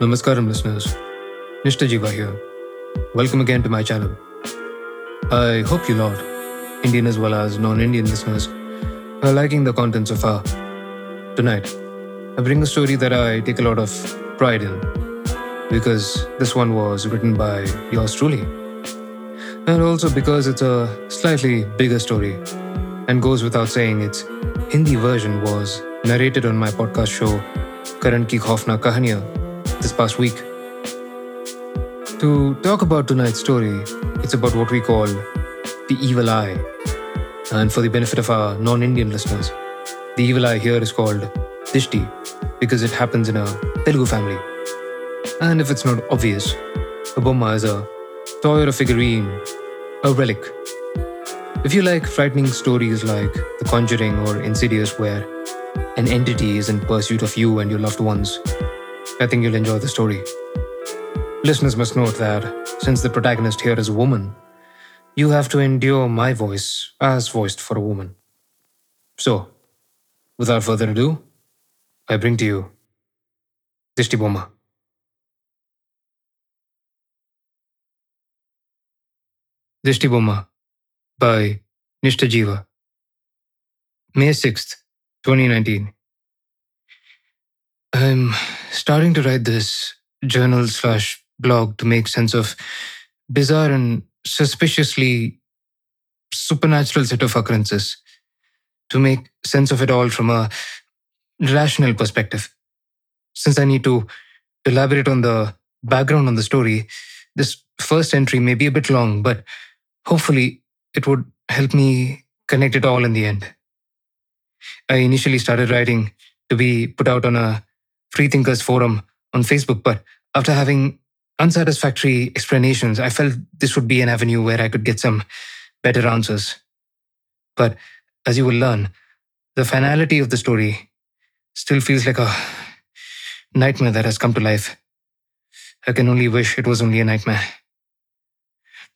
Namaskaram, listeners. Nishta Jeeva here. Welcome again to my channel. I hope you lot, Indian as well as non Indian listeners, are liking the contents of our. Tonight, I bring a story that I take a lot of pride in because this one was written by yours truly. And also because it's a slightly bigger story and goes without saying its Hindi version was narrated on my podcast show Karan Ki Khaufnaak Kahaaniyaan this past week. To talk about tonight's story, it's about what we call the evil eye. And for the benefit of our non Indian listeners, the evil eye here is called Dishti because it happens in a Telugu family. And if it's not obvious, a bomma is a toy or a figurine, a relic. If you like frightening stories like The Conjuring or Insidious, where an entity is in pursuit of you and your loved ones, I think you'll enjoy the story. Listeners must note that since the protagonist here is a woman, you have to endure my voice as voiced for a woman. So, without further ado, I bring to you Dishti Bomma. Dishti Bomma by Nishta Jeeva. May 6th, 2019. I'm starting to write this journal slash blog to make sense of bizarre and suspiciously supernatural set of occurrences, to make sense of it all from a rational perspective. Since I need to elaborate on the background on the story, this first entry may be a bit long, but hopefully it would help me connect it all in the end. I initially started writing to be put out on a Freethinkers forum on Facebook, but after having unsatisfactory explanations, I felt this would be an avenue where I could get some better answers. But as you will learn, the finality of the story still feels like a nightmare that has come to life. I can only wish it was only a nightmare.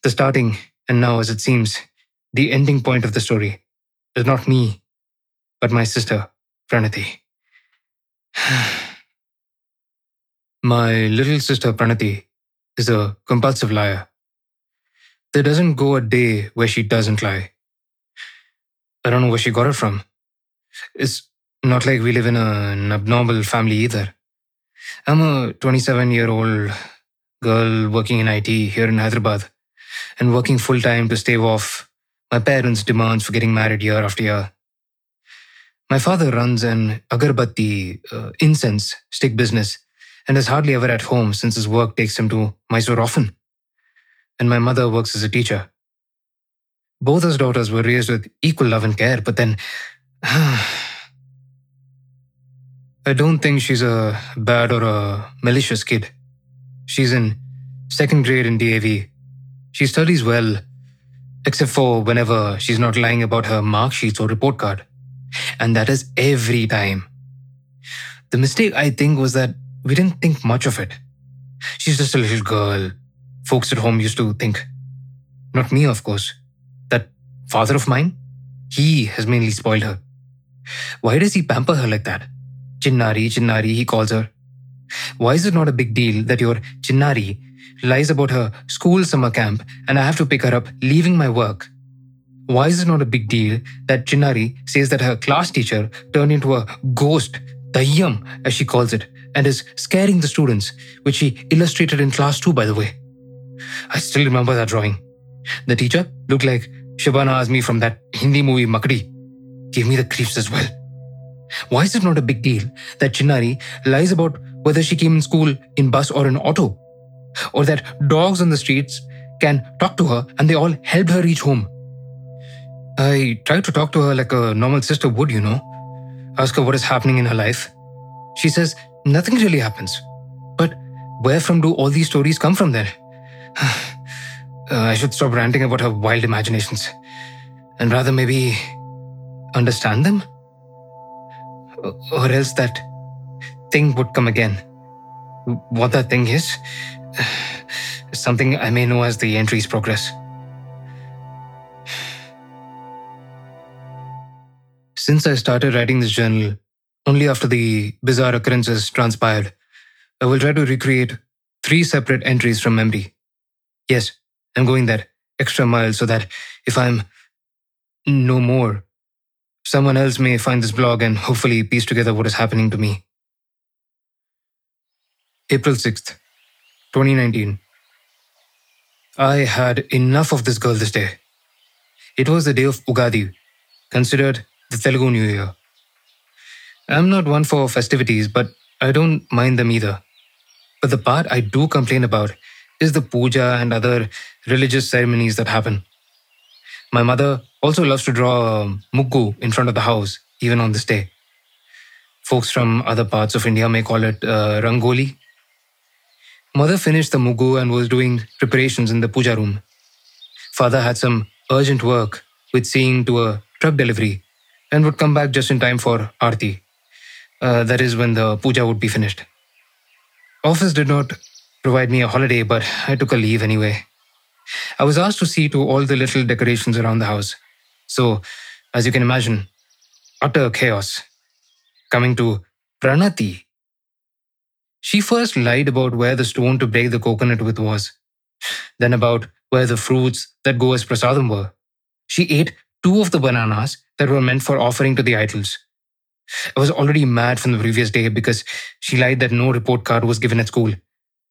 The starting, and now as it seems, the ending point of the story is not me, but my sister, Pranati. My little sister Pranati is a compulsive liar. There doesn't go a day where she doesn't lie. I don't know where she got it from. It's not like we live in an abnormal family either. I'm a 27 year old girl working in IT here in Hyderabad and working full time to stave off my parents' demands for getting married year after year. My father runs an agarbatti uh, incense stick business and is hardly ever at home since his work takes him to Mysore often. And my mother works as a teacher. Both his daughters were raised with equal love and care, but then. I don't think she's a bad or a malicious kid. She's in second grade in DAV. She studies well, except for whenever she's not lying about her mark sheets or report card. And that is every time. The mistake, I think, was that we didn't think much of it. She's just a little girl. Folks at home used to think. Not me, of course. That father of mine, he has mainly spoiled her. Why does he pamper her like that? Chinnari, Chinnari, he calls her. Why is it not a big deal that your Chinnari lies about her school summer camp and I have to pick her up leaving my work? Why is it not a big deal that Chinnari says that her class teacher turned into a ghost, Dayyam, as she calls it, and is scaring the students, which he illustrated in class too, by the way. I still remember that drawing. The teacher looked like Shabana Azmi from that Hindi movie Makdi. Gave me the creeps as well. Why is it not a big deal that Chinnari lies about whether she came in school in bus or in auto? Or that dogs on the streets can talk to her and they all helped her reach home? I tried to talk to her like a normal sister would, you know. Ask her what is happening in her life. She says nothing really happens. But where from do all these stories come from then? uh, I should stop ranting about her wild imaginations and rather maybe understand them? Or else that thing would come again. What that thing is, something I may know as the entry's progress. Since I started writing this journal, only after the bizarre occurrences transpired, I will try to recreate three separate entries from memory. Yes, I'm going that extra mile so that if I'm no more, someone else may find this blog and hopefully piece together what is happening to me. April 6th, 2019. I had enough of this girl this day. It was the day of Ugadi, considered the Telugu New Year. I'm not one for festivities, but I don't mind them either. But the part I do complain about is the puja and other religious ceremonies that happen. My mother also loves to draw a muggu in front of the house, even on this day. Folks from other parts of India may call it uh, rangoli Mother finished the muggu and was doing preparations in the puja room. Father had some urgent work with seeing to a truck delivery and would come back just in time for Aarti. Uh, that is when the puja would be finished. Office did not provide me a holiday, but I took a leave anyway. I was asked to see to all the little decorations around the house. So, as you can imagine, utter chaos. Coming to Pranati, she first lied about where the stone to break the coconut with was, then about where the fruits that go as prasadam were. She ate two of the bananas that were meant for offering to the idols. I was already mad from the previous day because she lied that no report card was given at school.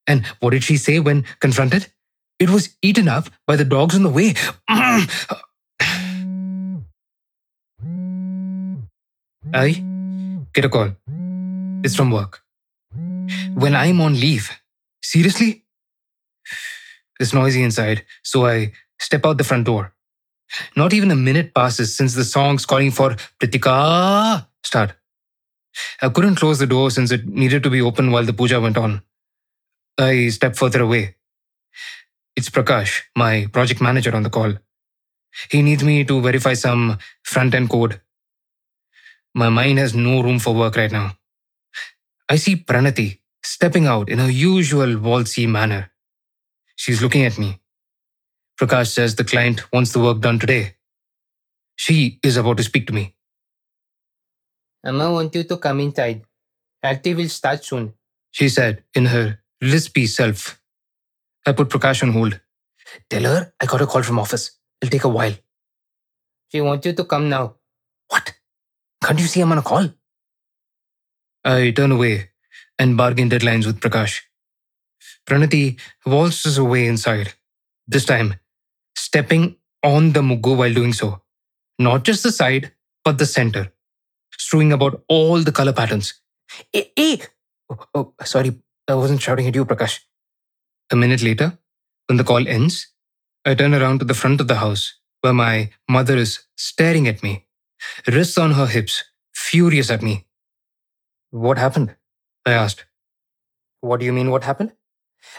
And what did she say when confronted? It was eaten up by the dogs on the way. I get a call. It's from work when I'm on leave. Seriously? It's noisy inside, so I step out the front door. Not even a minute passes since the songs calling for Pritika start. I couldn't close the door since it needed to be open while the puja went on. I step further away. It's Prakash, my project manager, on the call. He needs me to verify some front end code. My mind has no room for work right now. I see Pranati stepping out in her usual waltzy manner. She's looking at me. Prakash says the client wants the work done today. She is about to speak to me. Amma want you to come inside. Aarti will start soon. She said in her lispy self. I put Prakash on hold. Tell her I got a call from office. It'll take a while. She wants you to come now. What? Can't you see I'm on a call? I turn away and bargain deadlines with Prakash. Pranati waltzes away inside, this time stepping on the Muggu while doing so. Not just the side, but the center, strewing about all the color patterns. Hey, hey! Oh, oh, sorry, I wasn't shouting at you, Prakash. A minute later, when the call ends, I turn around to the front of the house where my mother is staring at me, wrists on her hips, furious at me. What happened? I asked. What do you mean, what happened?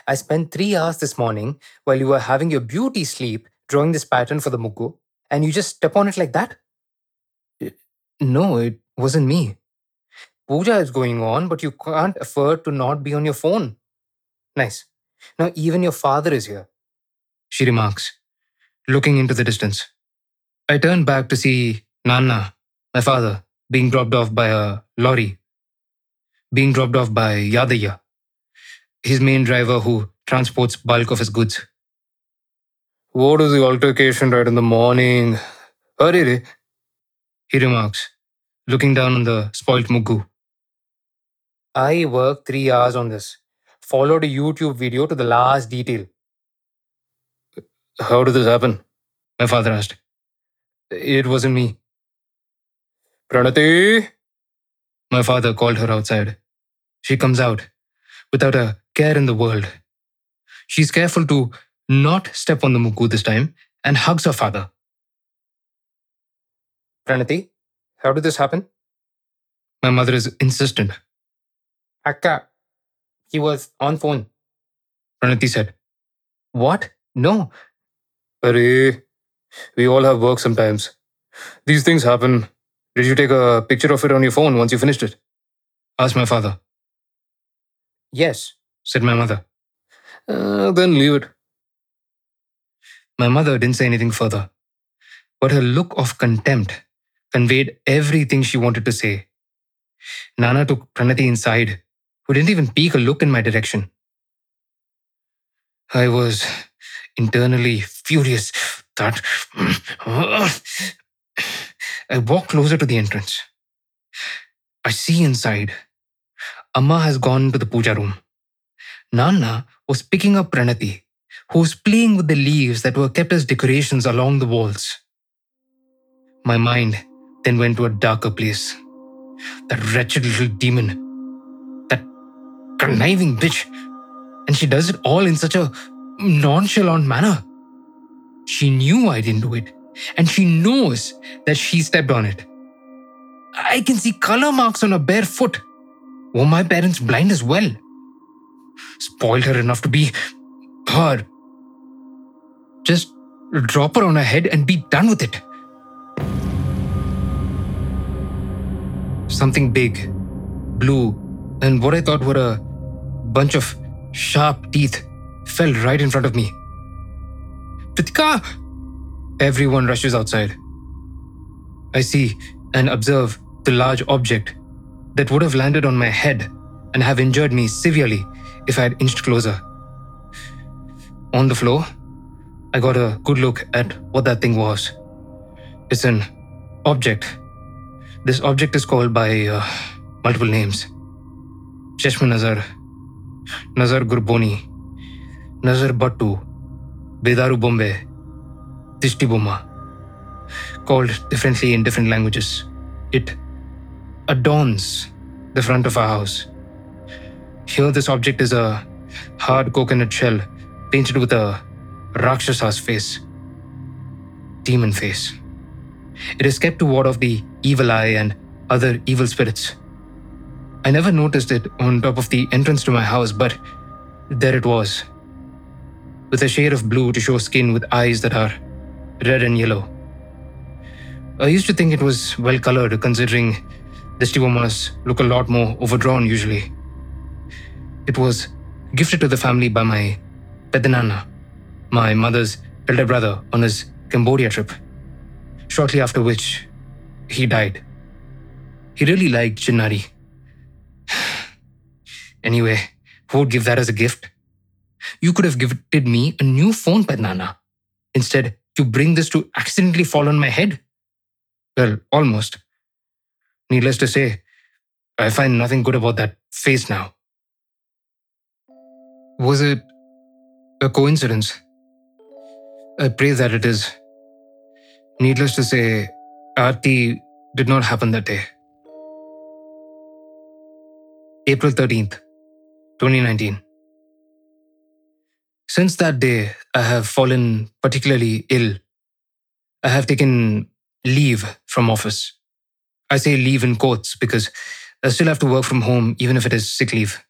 I spent three hours this morning while you were having your beauty sleep drawing this pattern for the muggu, and you just step on it like that? No, it wasn't me. Puja is going on, but you can't afford to not be on your phone. Nice. Now, even your father is here, she remarks, looking into the distance. I turn back to see Nana, my father, being dropped off by a lorry being dropped off by Yadaya, his main driver who transports bulk of his goods. What is the altercation right in the morning? Hurry, he remarks, looking down on the spoilt Muggu. I worked three hours on this, followed a YouTube video to the last detail. How did this happen? My father asked. It wasn't me. Pranati? My father called her outside. She comes out without a care in the world. She's careful to not step on the muggu this time and hugs her father. Pranati, how did this happen? My mother is insistent. Akka, he was on phone. Pranati said. What? No. Arey, we all have work sometimes. These things happen. Did you take a picture of it on your phone once you finished it? Asked my father. Yes, said my mother. Uh, then leave it. My mother didn't say anything further, but her look of contempt conveyed everything she wanted to say. Nana took Pranati inside who didn't even peek a look in my direction. I was internally furious that I walk closer to the entrance. I see inside. Amma has gone to the puja room. Nana was picking up Pranati, who was playing with the leaves that were kept as decorations along the walls. My mind then went to a darker place. That wretched little demon. That conniving bitch. And she does it all in such a nonchalant manner. She knew I didn't do it, and she knows that she stepped on it. I can see color marks on her bare foot. Were my parents blind as well? Spoiled her enough to be her. Just drop her on her head and be done with it. Something big, blue, and what I thought were a bunch of sharp teeth fell right in front of me. Pritika! Everyone rushes outside. I see and observe the large object that would have landed on my head and have injured me severely if I had inched closer. On the floor, I got a good look at what that thing was. It's an object. This object is called by uh, multiple names Cheshma Nazar, Nazar Gurboni, Nazar Battu, Bedaru Bombay, Dishti Bomma, called differently in different languages. It adorns the front of our house. Here, this object is a hard coconut shell painted with a Rakshasa's face, demon face. It is kept to ward off the evil eye and other evil spirits. I never noticed it on top of the entrance to my house, but there it was, with a shade of blue to show skin with eyes that are red and yellow. I used to think it was well colored, considering the Dishti Bommas look a lot more overdrawn usually. It was gifted to the family by my Pedanana, my mother's elder brother, on his Cambodia trip, shortly after which he died. He really liked Chinnari. anyway, who would give that as a gift? You could have gifted me a new phone, Pedanana. Instead, you bring this to accidentally fall on my head? Well, almost. Needless to say, I find nothing good about that face now. Was it a coincidence? I pray that it is. Needless to say, Aarti did not happen that day. April 13th, 2019. Since that day, I have fallen particularly ill. I have taken leave from office. I say leave in quotes because I still have to work from home even if it is sick leave.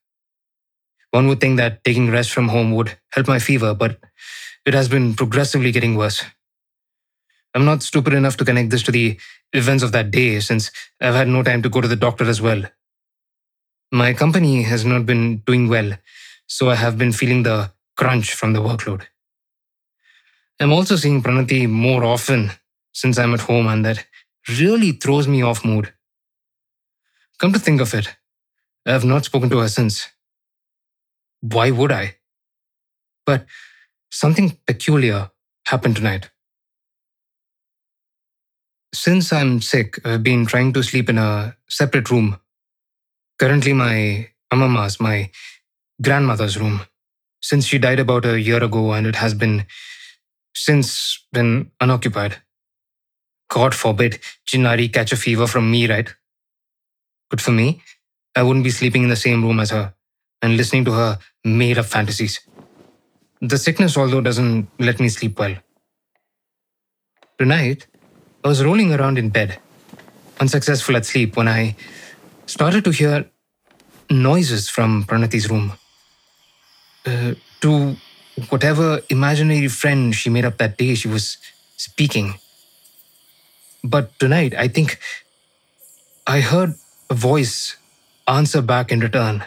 One would think that taking rest from home would help my fever, but it has been progressively getting worse. I'm not stupid enough to connect this to the events of that day since I've had no time to go to the doctor as well. My company has not been doing well, so I have been feeling the crunch from the workload. I'm also seeing Pranati more often since I'm at home, and that really throws me off mood. Come to think of it, I have not spoken to her since. Why would I? But something peculiar happened tonight. Since I'm sick, I've been trying to sleep in a separate room. Currently, my amama's, my grandmother's room, since she died about a year ago and it has been since been unoccupied. God forbid Chinnari catch a fever from me, right? Good for me. I wouldn't be sleeping in the same room as her and listening to her made up fantasies. The sickness, although, doesn't let me sleep well. Tonight, I was rolling around in bed, unsuccessful at sleep, when I started to hear noises from Pranati's room. Uh, to whatever imaginary friend she made up that day, she was speaking. But tonight, I think I heard a voice answer back in return.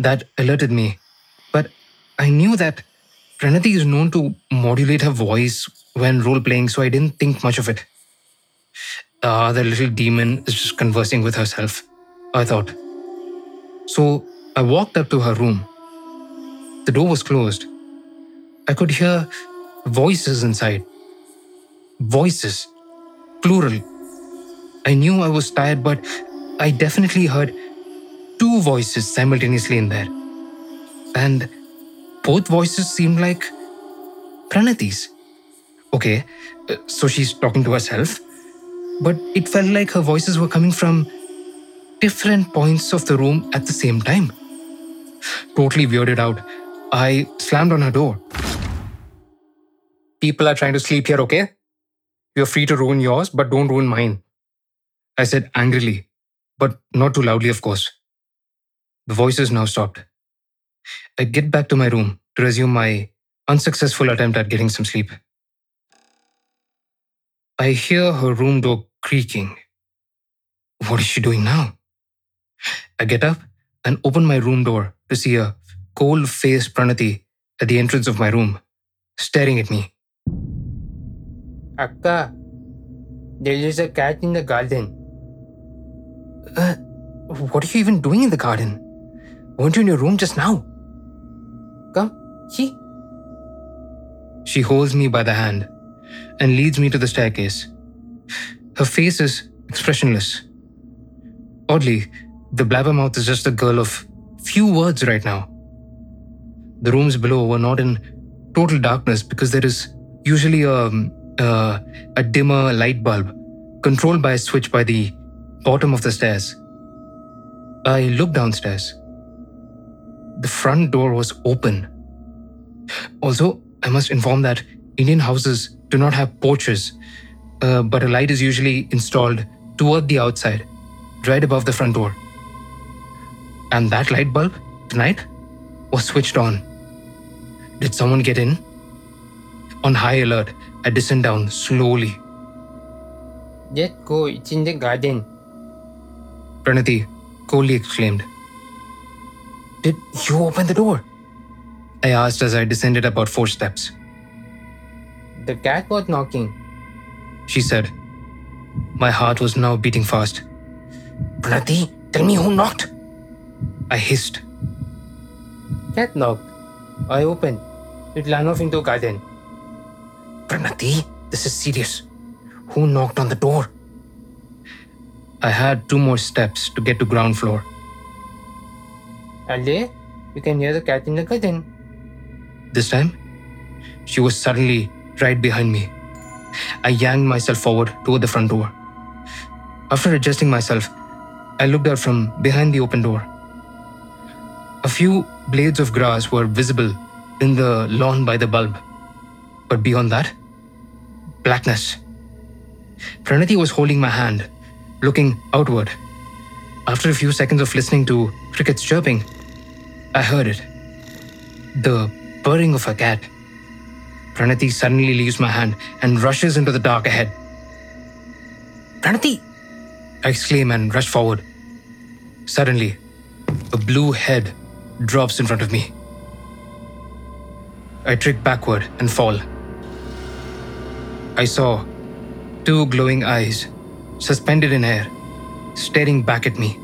That alerted me. But I knew that Pranati is known to modulate her voice when role playing, so I didn't think much of it. Ah, the little demon is just conversing with herself, I thought. So I walked up to her room. The door was closed. I could hear voices inside. Voices. Plural. I knew I was tired, but I definitely heard two voices simultaneously in there. And both voices seemed like Pranati's. Okay, uh, so she's talking to herself, but it felt like her voices were coming from different points of the room at the same time. Totally weirded out, I slammed on her door. People are trying to sleep here, okay? You're free to ruin yours, but don't ruin mine. I said angrily, but not too loudly, of course. The voices now stopped. I get back to my room to resume my unsuccessful attempt at getting some sleep. I hear her room door creaking. What is she doing now? I get up and open my room door to see a cold faced Pranati at the entrance of my room, staring at me. Akka, there is a cat in the garden. Uh, what are you even doing in the garden? Weren't you in your room just now? Come, see. She holds me by the hand and leads me to the staircase. Her face is expressionless. Oddly, the blabbermouth is just a girl of few words right now. The rooms below were not in total darkness because there is usually a, um, a, a dimmer light bulb controlled by a switch by the bottom of the stairs. I looked downstairs. The front door was open. Also, I must inform that Indian houses do not have porches, uh, but a light is usually installed toward the outside, right above the front door. And that light bulb, tonight, was switched on. Did someone get in? On high alert, I descend down slowly. Let go, it's in the garden. Pranati coldly exclaimed. Did you open the door? I asked as I descended about four steps. The cat was knocking. She said. My heart was now beating fast. Pranati, tell me who knocked. I hissed. Cat knocked. I opened. It ran off into garden. Pranati, this is serious. Who knocked on the door? I had two more steps to get to ground floor. There, you can hear the cat in the garden. This time, she was suddenly right behind me. I yanked myself forward toward the front door. After adjusting myself, I looked out from behind the open door. A few blades of grass were visible in the lawn by the bulb. But beyond that, blackness. Pranati was holding my hand, looking outward. After a few seconds of listening to crickets chirping, I heard it. The purring of a cat. Pranati suddenly leaves my hand and rushes into the dark ahead. Pranati! I exclaim and rush forward. Suddenly, a blue head drops in front of me. I trick backward and fall. I saw two glowing eyes suspended in air, staring back at me.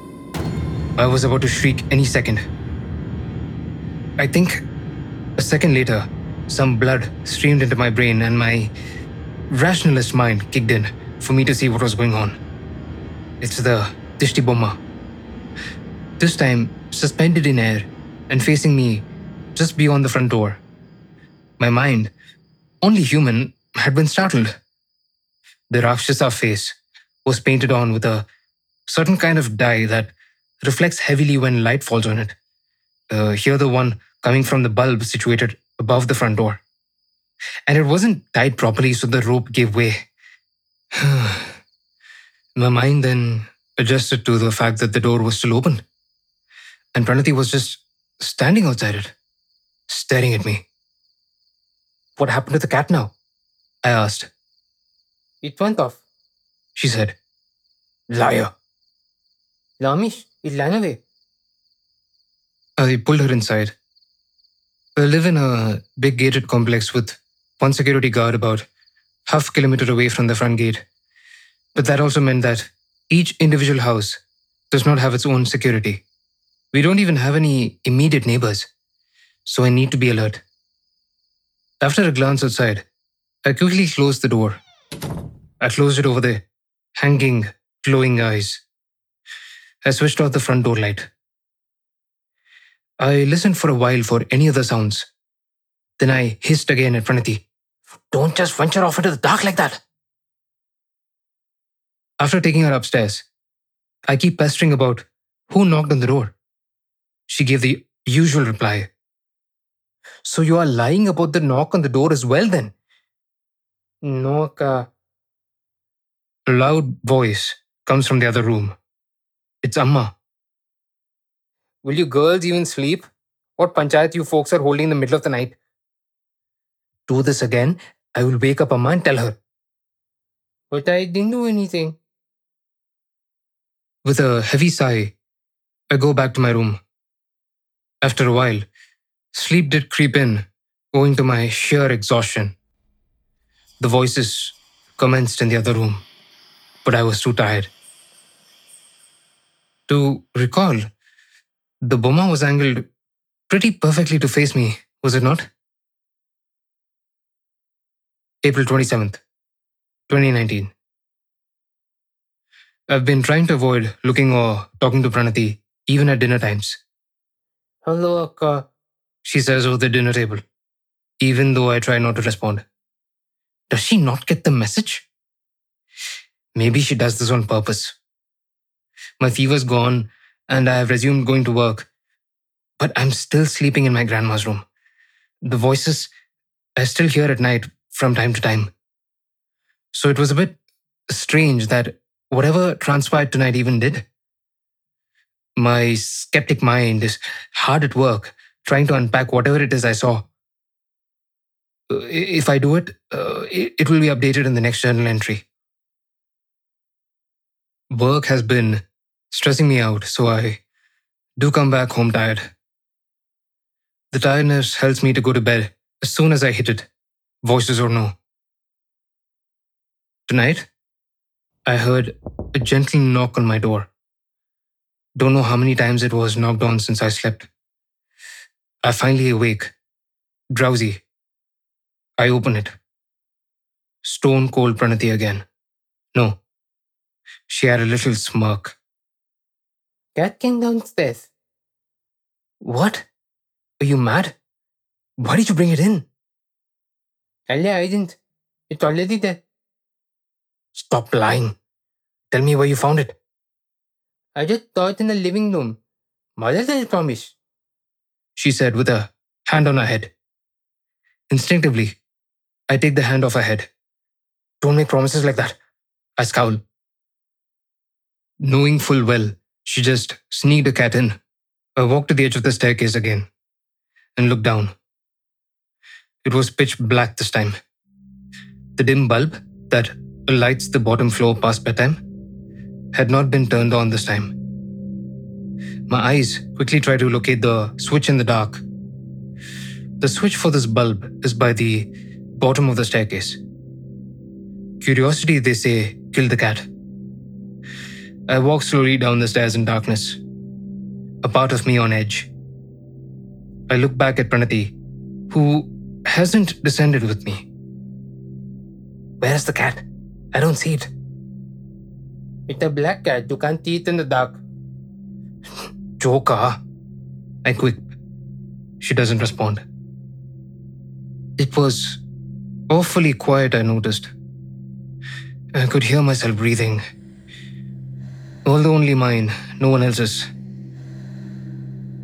I was about to shriek any second. I think a second later, some blood streamed into my brain and my rationalist mind kicked in for me to see what was going on. It's the Dishti Bomma. This time, suspended in air and facing me just beyond the front door. My mind, only human, had been startled. The Rakshasa face was painted on with a certain kind of dye that reflects heavily when light falls on it. Uh, here, the one coming from the bulb situated above the front door. And it wasn't tied properly, so the rope gave way. My mind then adjusted to the fact that the door was still open. And Pranati was just standing outside it, staring at me. What happened to the cat now? I asked. It went off. She said, Liar. Lamish, it ran away. I pulled her inside. I live in a big gated complex with one security guard about half kilometer away from the front gate. But that also meant that each individual house does not have its own security. We don't even have any immediate neighbors, so I need to be alert. After a glance outside, I quickly closed the door. I closed it over the hanging, glowing eyes. I switched off the front door light. I listened for a while for any other sounds. Then I hissed again at Pranati. Don't just venture off into the dark like that. After taking her upstairs, I keep pestering about who knocked on the door. She gave the usual reply. So you are lying about the knock on the door as well then? No, Akka. A loud voice comes from the other room. It's Amma. Will you girls even sleep? What panchayat you folks are holding in the middle of the night? Do this again, I will wake up Amma and tell her. But I didn't do anything. With a heavy sigh, I go back to my room. After a while, sleep did creep in, owing to my sheer exhaustion. The voices commenced in the other room, but I was too tired. To recall, the Bomma was angled pretty perfectly to face me, was it not? April 27th, 2019. I've been trying to avoid looking or talking to Pranati, even at dinner times. Hello, Akka. She says over the dinner table, even though I try not to respond. Does she not get the message? Maybe she does this on purpose. My fever's gone and I have resumed going to work, but I'm still sleeping in my grandma's room. The voices I still hear at night from time to time. So it was a bit strange that whatever transpired tonight even did. My skeptic mind is hard at work trying to unpack whatever it is I saw. If I do it, uh, it it will be updated in the next journal entry. Work has been stressing me out, so I do come back home tired. The tiredness helps me to go to bed as soon as I hit it, voices or no. Tonight, I heard a gentle knock on my door. Don't know how many times it was knocked on since I slept. I finally awake, drowsy. I open it. Stone cold Pranati again. No. She had a little smirk. Cat came downstairs. What? Are you mad? Why did you bring it in? Alia, I didn't. It's already there. Stop lying. Tell me where you found it. I just saw it in the living room. Mother said promise. She said with a hand on her head. Instinctively, I take the hand off her head. Don't make promises like that. I scowl. Knowing full well she just sneaked a cat in, I walked to the edge of the staircase again and looked down. It was pitch black this time. The dim bulb that lights the bottom floor past bedtime had not been turned on this time. My eyes quickly try to locate the switch in the dark. The switch for this bulb is by the bottom of the staircase. Curiosity, they say, killed the cat. I walk slowly down the stairs in darkness, a part of me on edge. I look back at Pranati, who hasn't descended with me. Where's the cat? I don't see it. It's a black cat. You can't see it in the dark. Joker. I quip. She doesn't respond. It was awfully quiet, I noticed. I could hear myself breathing. Although only mine, no one else's.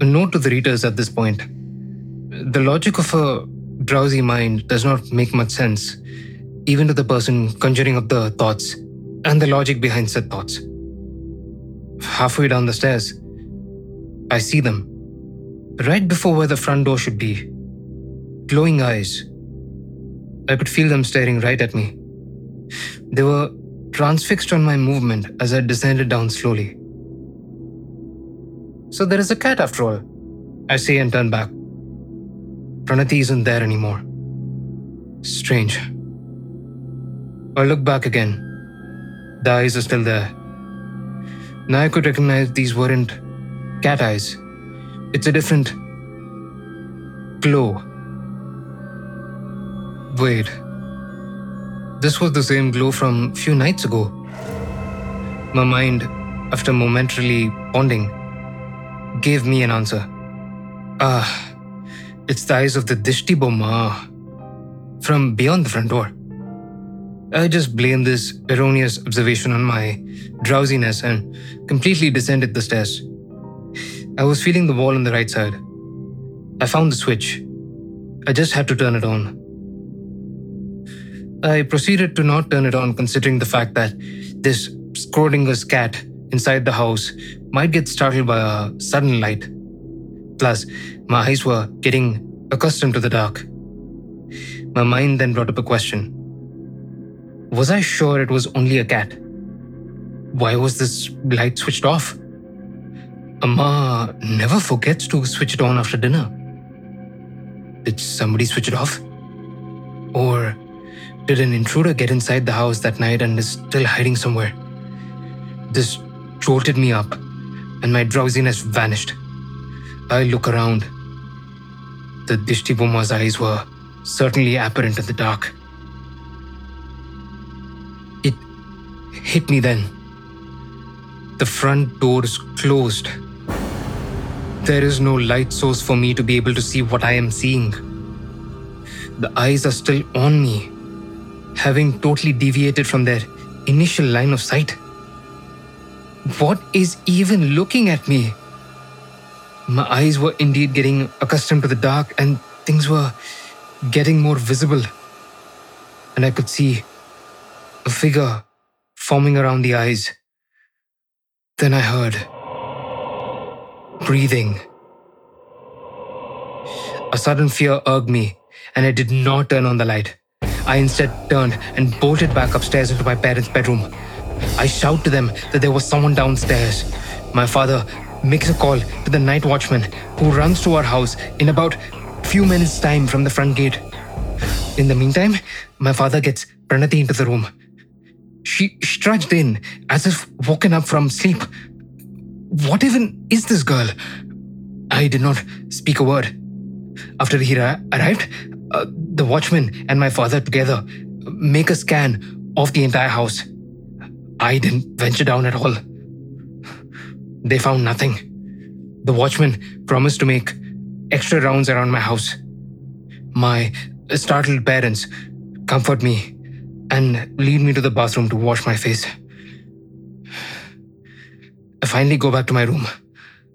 A note to the readers at this point. The logic of a drowsy mind does not make much sense, even to the person conjuring up the thoughts and the logic behind said thoughts. Halfway down the stairs, I see them, right before where the front door should be. Glowing eyes. I could feel them staring right at me. They were transfixed on my movement as I descended down slowly. So there is a cat after all, I say and turn back. Pranati isn't there anymore. Strange. I look back again. The eyes are still there. Now I could recognize these weren't cat eyes, It's a different glow. Wait. This was the same glow from a few nights ago. My mind, after momentarily pondering, gave me an answer. Ah, it's the eyes of the Dishti Bomma from beyond the front door. I just blamed this erroneous observation on my drowsiness and completely descended the stairs. I was feeling the wall on the right side. I found the switch. I just had to turn it on. I proceeded to not turn it on considering the fact that this Schrodinger's cat inside the house might get startled by a sudden light. Plus, my eyes were getting accustomed to the dark. My mind then brought up a question Was I sure it was only a cat? Why was this light switched off? Amma never forgets to switch it on after dinner. Did somebody switch it off? Or did an intruder get inside the house that night and is still hiding somewhere? This jolted me up, and my drowsiness vanished. I look around. The Dishti Bomma's eyes were certainly apparent in the dark. It hit me then. The front door is closed. There is no light source for me to be able to see what I am seeing. The eyes are still on me, having totally deviated from their initial line of sight. What is even looking at me? My eyes were indeed getting accustomed to the dark, and things were getting more visible. And I could see a figure forming around the eyes. Then I heard breathing. A sudden fear urged me, and I did not turn on the light. I instead turned and bolted back upstairs into my parents' bedroom. I shout to them that there was someone downstairs. My father makes a call to the night watchman who runs to our house in about few minutes time from the front gate. In the meantime, my father gets Pranati into the room. She trudged in as if woken up from sleep. What even is this girl? I did not speak a word. After he arrived, uh, the watchman and my father together make a scan of the entire house. I didn't venture down at all. They found nothing. The watchman promised to make extra rounds around my house. My startled parents comfort me and lead me to the bathroom to wash my face. I finally go back to my room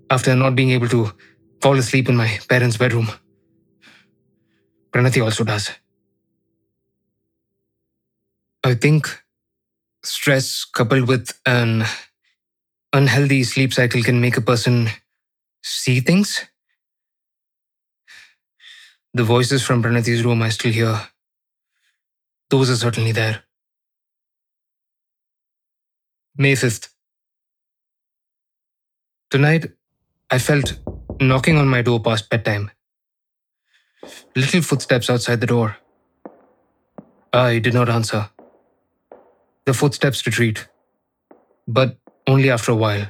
after not being able to fall asleep in my parents' bedroom. Pranati also does. I think stress coupled with an unhealthy sleep cycle can make a person see things. The voices from Pranati's room I still hear. Those are certainly there. May 5th. Tonight, I felt knocking on my door past bedtime. Little footsteps outside the door. I did not answer. The footsteps retreat, but only after a while.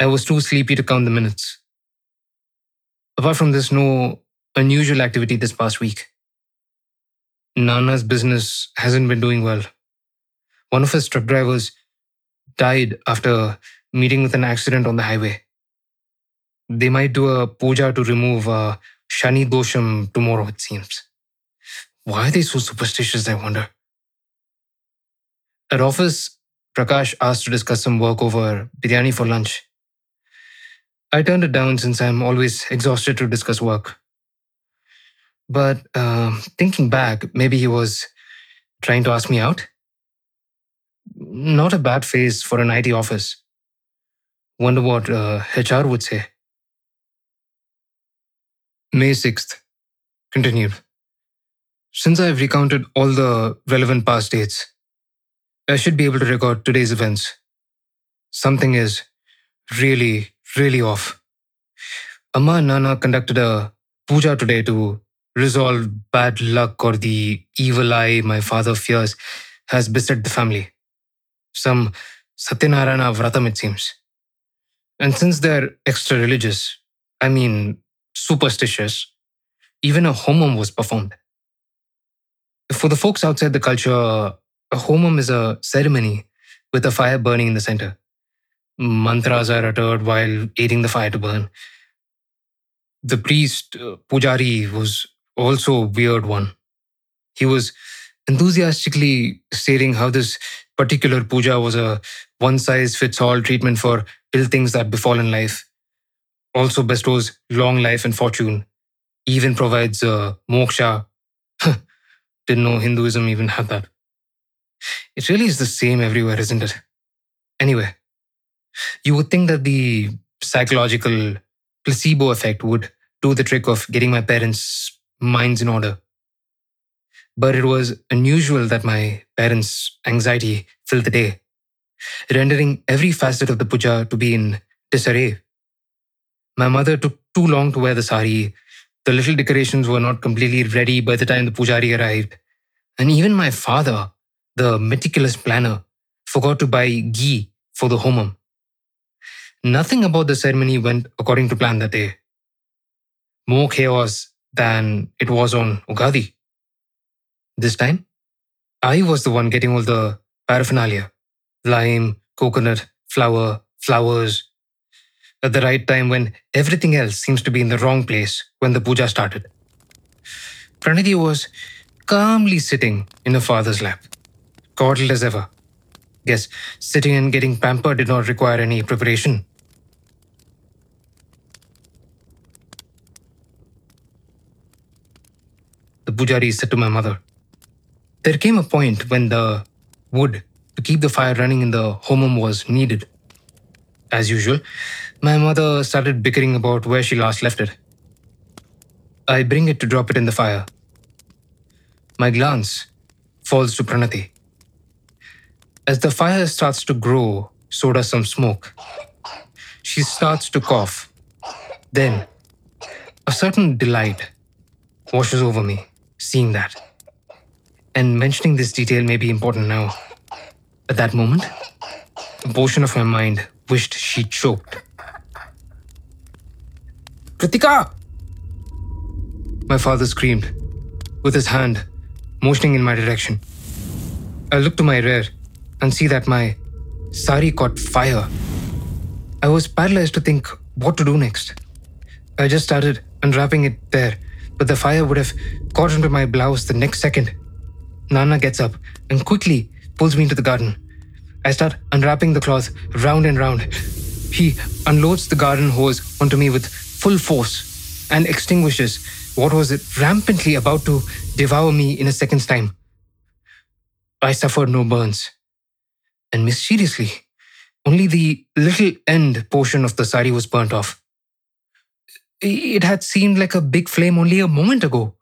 I was too sleepy to count the minutes. Apart from this, no unusual activity this past week. Nana's business hasn't been doing well. One of his truck drivers died after meeting with an accident on the highway. They might do a puja to remove uh, Shani Dosham tomorrow, it seems. Why are they so superstitious, I wonder? At office, Prakash asked to discuss some work over biryani for lunch. I turned it down since I'm always exhausted to discuss work. But uh, thinking back, maybe he was trying to ask me out. Not a bad phase for an IT office. Wonder what uh, HR would say. May 6th. Continued. Since I've recounted all the relevant past dates, I should be able to record today's events. Something is really, really off. Amma and Nana conducted a puja today to resolve bad luck or the evil eye my father fears has beset the family. Some Satyanarayana Vratam, it seems. And since they're extra religious, I mean superstitious, even a homam was performed. For the folks outside the culture, a homam is a ceremony with a fire burning in the center. Mantras are uttered while aiding the fire to burn. The priest, uh, Pujari, was also a weird one. He was enthusiastically stating how this particular puja was a one size fits all treatment for ill things that befall in life. Also bestows long life and fortune. Even provides uh, moksha. Didn't know Hinduism even had that. It really is the same everywhere, isn't it? Anyway, you would think that the psychological placebo effect would do the trick of getting my parents' minds in order. But it was unusual that my parents' anxiety filled the day, rendering every facet of the puja to be in disarray. My mother took too long to wear the sari. The little decorations were not completely ready by the time the pujari arrived. And even my father, the meticulous planner, forgot to buy ghee for the homam. Nothing about the ceremony went according to plan that day. More chaos than it was on Ugadi. This time, I was the one getting all the paraphernalia lime, coconut, flour, flowers, at the right time when everything else seems to be in the wrong place when the puja started. Pranati was calmly sitting in her father's lap, coddled as ever. Guess sitting and getting pampered did not require any preparation. The pujari said to my mother, There came a point when the wood to keep the fire running in the homam was needed. As usual, my mother started bickering about where she last left it. I bring it to drop it in the fire. My glance falls to Pranati. As the fire starts to grow, so does some smoke. She starts to cough. Then, a certain delight washes over me, seeing that. And mentioning this detail may be important now. At that moment, a portion of my mind wished she choked. Kritika! My father screamed, with his hand motioning in my direction. I look to my rear and see that my sari caught fire. I was paralyzed to think what to do next. I just started unwrapping it there, but the fire would have caught onto my blouse the next second. Nana gets up and quickly pulls me into the garden. I start unwrapping the cloth round and round. He unloads the garden hose onto me with full force and extinguishes what was it rampantly about to devour me in a second's time. I suffered no burns. And mysteriously, only the little end portion of the sari was burnt off. It had seemed like a big flame only a moment ago.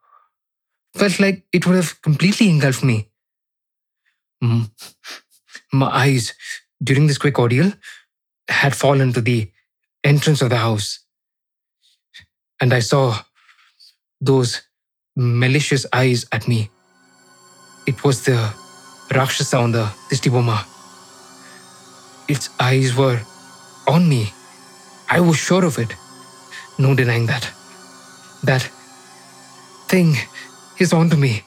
Felt like it would have completely engulfed me. My eyes, during this quick ordeal, had fallen to the entrance of the house. And I saw those malicious eyes at me. It was the Rakshasa on the Dishti Bomma. Its eyes were on me. I was sure of it. No denying that. That thing is on to me.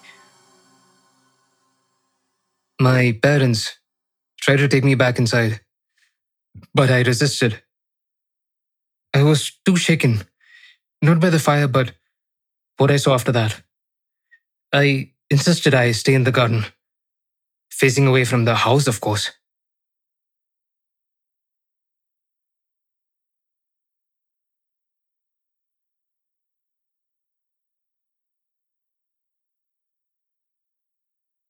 My parents tried to take me back inside, but I resisted. I was too shaken, not by the fire, but what I saw after that. I insisted I stay in the garden, facing away from the house, of course.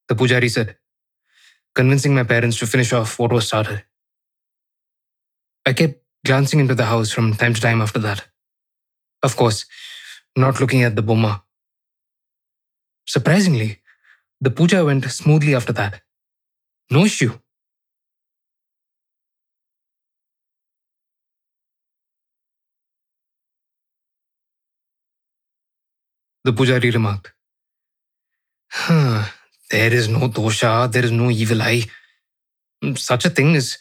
The pujari said, convincing my parents to finish off what was started. I kept glancing into the house from time to time after that. Of course, not looking at the Bomma. Surprisingly, the puja went smoothly after that. No issue. The pujari remarked, huh, There is no dosha, there is no evil eye. Such a thing is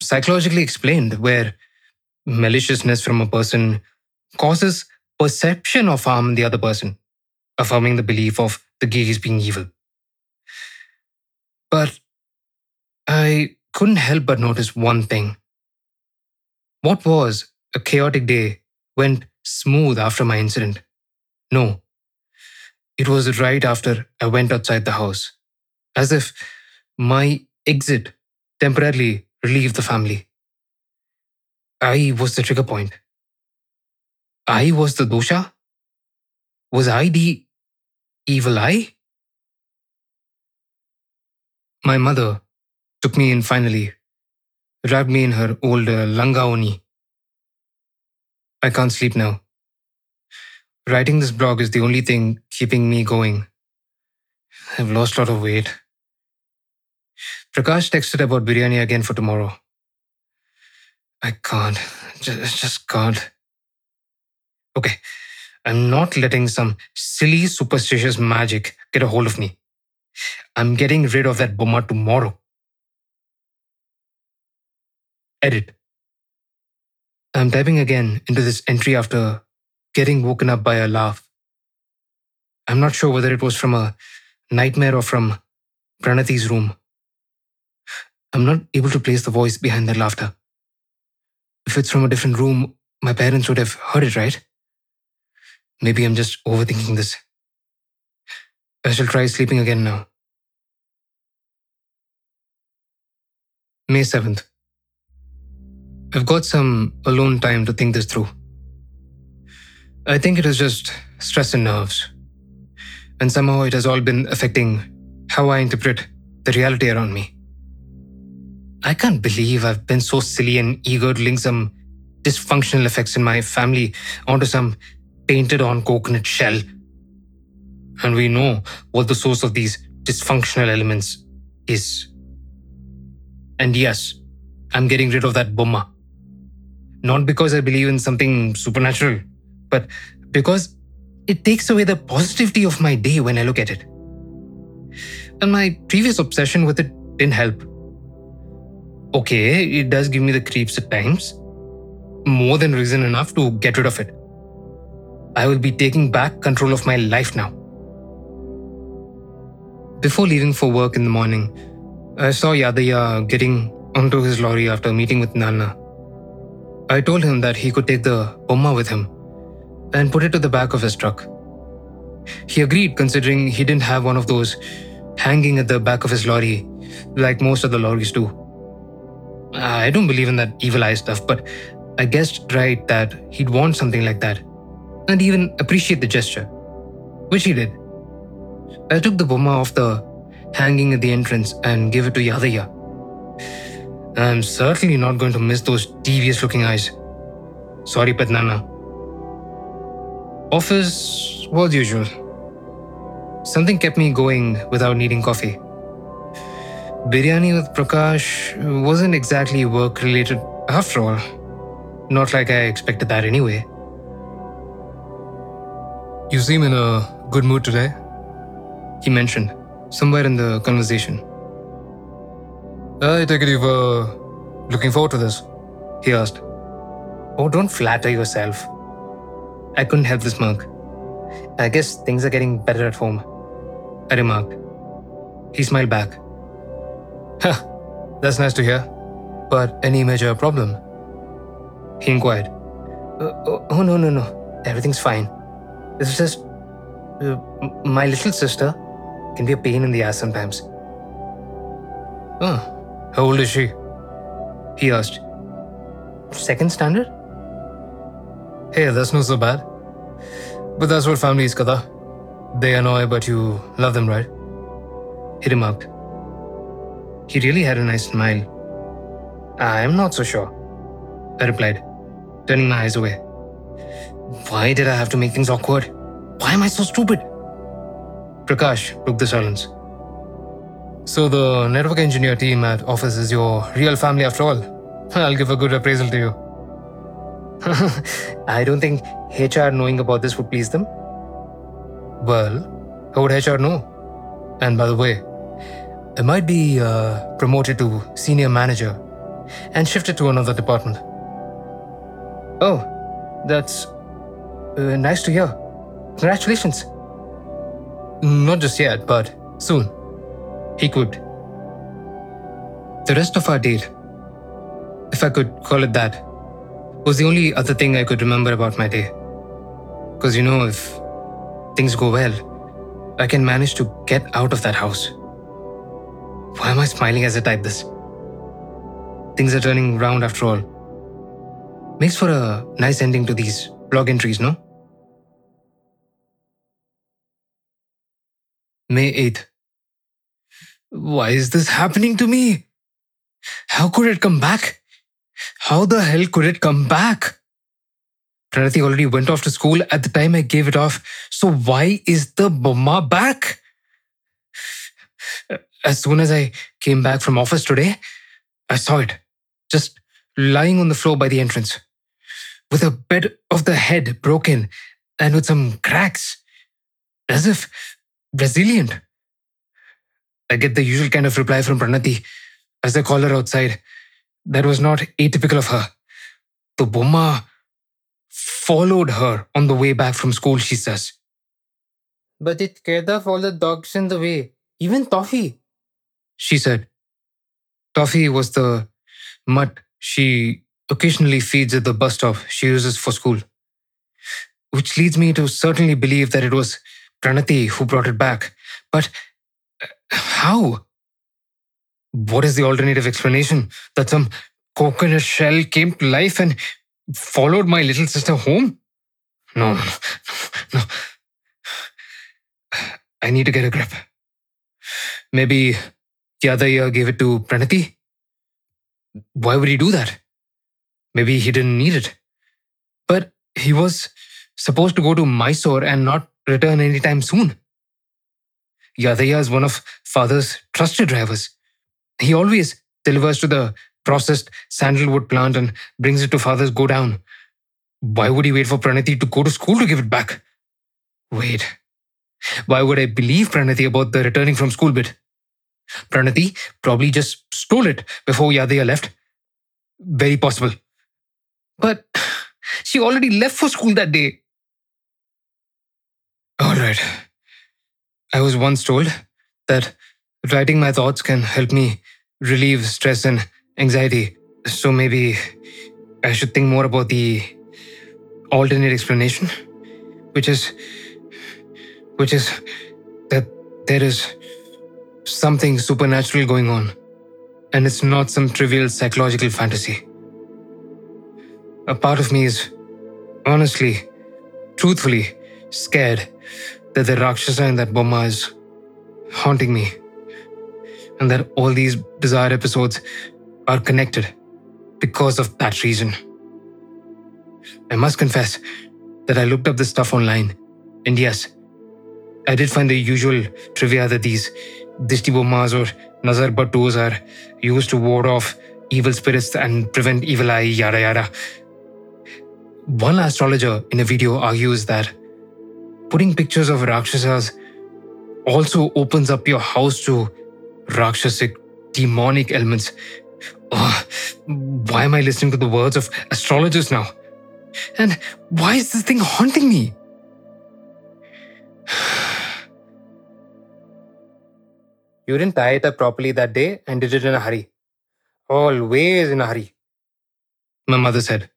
psychologically explained, where maliciousness from a person causes perception of harm in the other person, affirming the belief of the gaze being evil. But I couldn't help but notice one thing. What was a chaotic day went smooth after my incident. No, it was right after I went outside the house, as if my exit temporarily relieved the family. I was the trigger point. I was the dosha? Was I the evil eye? My mother took me in finally, wrapped me in her old uh, langaoni. I can't sleep now. Writing this blog is the only thing keeping me going. I've lost a lot of weight. Prakash texted about biryani again for tomorrow. I can't. Just, just can't. Okay, I'm not letting some silly superstitious magic get a hold of me. I'm getting rid of that bomma tomorrow. Edit. I'm typing again into this entry after getting woken up by a laugh. I'm not sure whether it was from a nightmare or from Pranati's room. I'm not able to place the voice behind that laughter. If it's from a different room, my parents would have heard it, right? Maybe I'm just overthinking this. I shall try sleeping again now. May 7th. I've got some alone time to think this through. I think it is just stress and nerves. And somehow it has all been affecting how I interpret the reality around me. I can't believe I've been so silly and eager to link some dysfunctional effects in my family onto some painted on coconut shell. And we know what the source of these dysfunctional elements is. And yes, I'm getting rid of that bomma. Not because I believe in something supernatural, but because it takes away the positivity of my day when I look at it. And my previous obsession with it didn't help. Okay, it does give me the creeps at times. More than reason enough to get rid of it. I will be taking back control of my life now. Before leaving for work in the morning, I saw Yadaya getting onto his lorry after meeting with Nana. I told him that he could take the Bomma with him and put it to the back of his truck. He agreed considering he didn't have one of those hanging at the back of his lorry like most of the lorries do. I don't believe in that evil eye stuff, but I guessed right that he'd want something like that and even appreciate the gesture, which he did. I took the bomma off the hanging at the entrance and gave it to Yadaya. I'm certainly not going to miss those devious looking eyes. Sorry, Pedanana. Office was usual. Something kept me going without needing coffee. Biryani with Prakash wasn't exactly work related after all. Not like I expected that anyway. You seem in a good mood today, he mentioned, somewhere in the conversation. I take it you were looking forward to this, he asked. Oh, don't flatter yourself. I couldn't help the smirk. I guess things are getting better at home, I remarked. He smiled back. Huh, that's nice to hear. But any major problem? He inquired. Uh, oh, oh, no, no, no. Everything's fine. It's just. Uh, my little sister can be a pain in the ass sometimes. Oh, how old is she? He asked. Second standard? Hey, that's not so bad. But that's what family is, Kada. They annoy, but you love them, right? He remarked. He really had a nice smile. I'm not so sure, I replied, turning my eyes away. Why did I have to make things awkward? Why am I so stupid? Prakash broke the silence. So, the network engineer team at office is your real family after all. I'll give a good appraisal to you. I don't think HR knowing about this would please them. Well, how would HR know? And by the way, I might be uh, promoted to senior manager and shifted to another department. Oh, that's uh, nice to hear. Congratulations. Not just yet, but soon. He could. The rest of our date, if I could call it that, was the only other thing I could remember about my day. Because you know, if things go well, I can manage to get out of that house. Why am I smiling as I type this? Things are turning round after all. Makes for a nice ending to these blog entries, no? May 8th. Why is this happening to me? How could it come back? How the hell could it come back? Pranati already went off to school at the time I gave it off, so why is the bomma back? As soon as I came back from office today, I saw it, just lying on the floor by the entrance, with a bed of the head broken and with some cracks, as if resilient. I get the usual kind of reply from Pranati as I call her outside. That was not atypical of her. The Bomma followed her on the way back from school, she says. But it scared off all the dogs in the way, even Toffee. She said. Toffee was the mutt she occasionally feeds at the bus stop she uses for school. Which leads me to certainly believe that it was Pranati who brought it back. But uh, how? What is the alternative explanation? That some coconut shell came to life and followed my little sister home? No, no, no. I need to get a grip. Maybe Yadaya gave it to Pranati? Why would he do that? Maybe he didn't need it. But he was supposed to go to Mysore and not return anytime soon. Yadaya is one of father's trusted drivers. He always delivers to the processed sandalwood plant and brings it to father's godown. Why would he wait for Pranati to go to school to give it back? Wait. Why would I believe Pranati about the returning from school bit? Pranati probably just stole it before Yadaya left. Very possible. But she already left for school that day. All right. I was once told that writing my thoughts can help me relieve stress and anxiety. So maybe I should think more about the alternate explanation, which is which is that there is something supernatural going on, and it's not some trivial psychological fantasy. A part of me is honestly, truthfully scared that the Rakshasa in that Bomma is haunting me, and that all these bizarre episodes are connected because of that reason. I must confess that I looked up this stuff online, and yes, I did find the usual trivia that these Dishti Bommas or Nazar Battus are used to ward off evil spirits and prevent evil eye, yada yada. One astrologer in a video argues that putting pictures of Rakshasas also opens up your house to Rakshasic demonic elements. Why am I listening to the words of astrologers now? And why is this thing haunting me? You didn't tie it up properly that day and did it in a hurry. Always in a hurry. My mother said,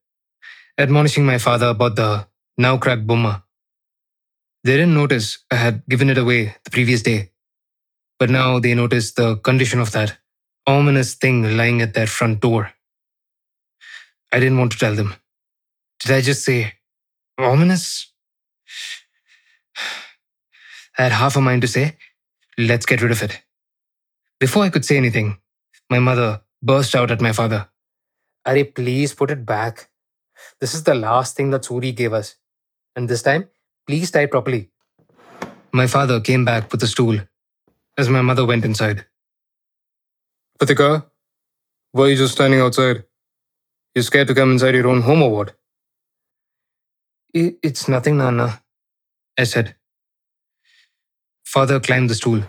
admonishing my father about the now cracked bomma. They didn't notice I had given it away the previous day, but now they noticed the condition of that ominous thing lying at their front door. I didn't want to tell them. Did I just say, ominous? I had half a mind to say, let's get rid of it. Before I could say anything, my mother burst out at my father. Are please put it back. This is the last thing that Suri gave us. And this time, please tie properly. My father came back with a stool as my mother went inside. Patika, why are you just standing outside? You scared to come inside your own home or what? It's nothing, Nana, I said. Father climbed the stool.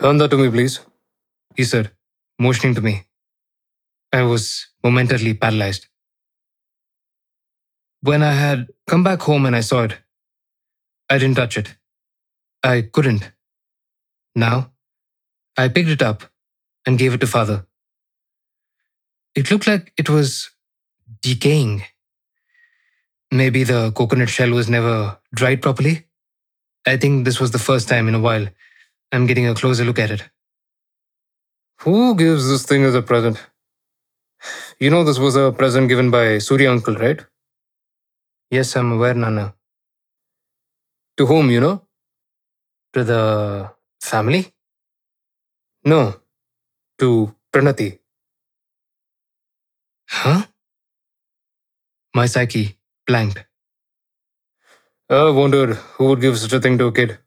Hand that to me, please, he said, motioning to me. I was momentarily paralyzed. When I had come back home and I saw it, I didn't touch it. I couldn't. Now, I picked it up and gave it to father. It looked like it was decaying. Maybe the coconut shell was never dried properly. I think this was the first time in a while I'm getting a closer look at it. Who gives this thing as a present? You know this was a present given by Surya uncle, right? Yes, I'm aware, Nana. To whom, you know? To the family? No. To Pranati. Huh? My psyche blanked. I wondered who would give such a thing to a kid.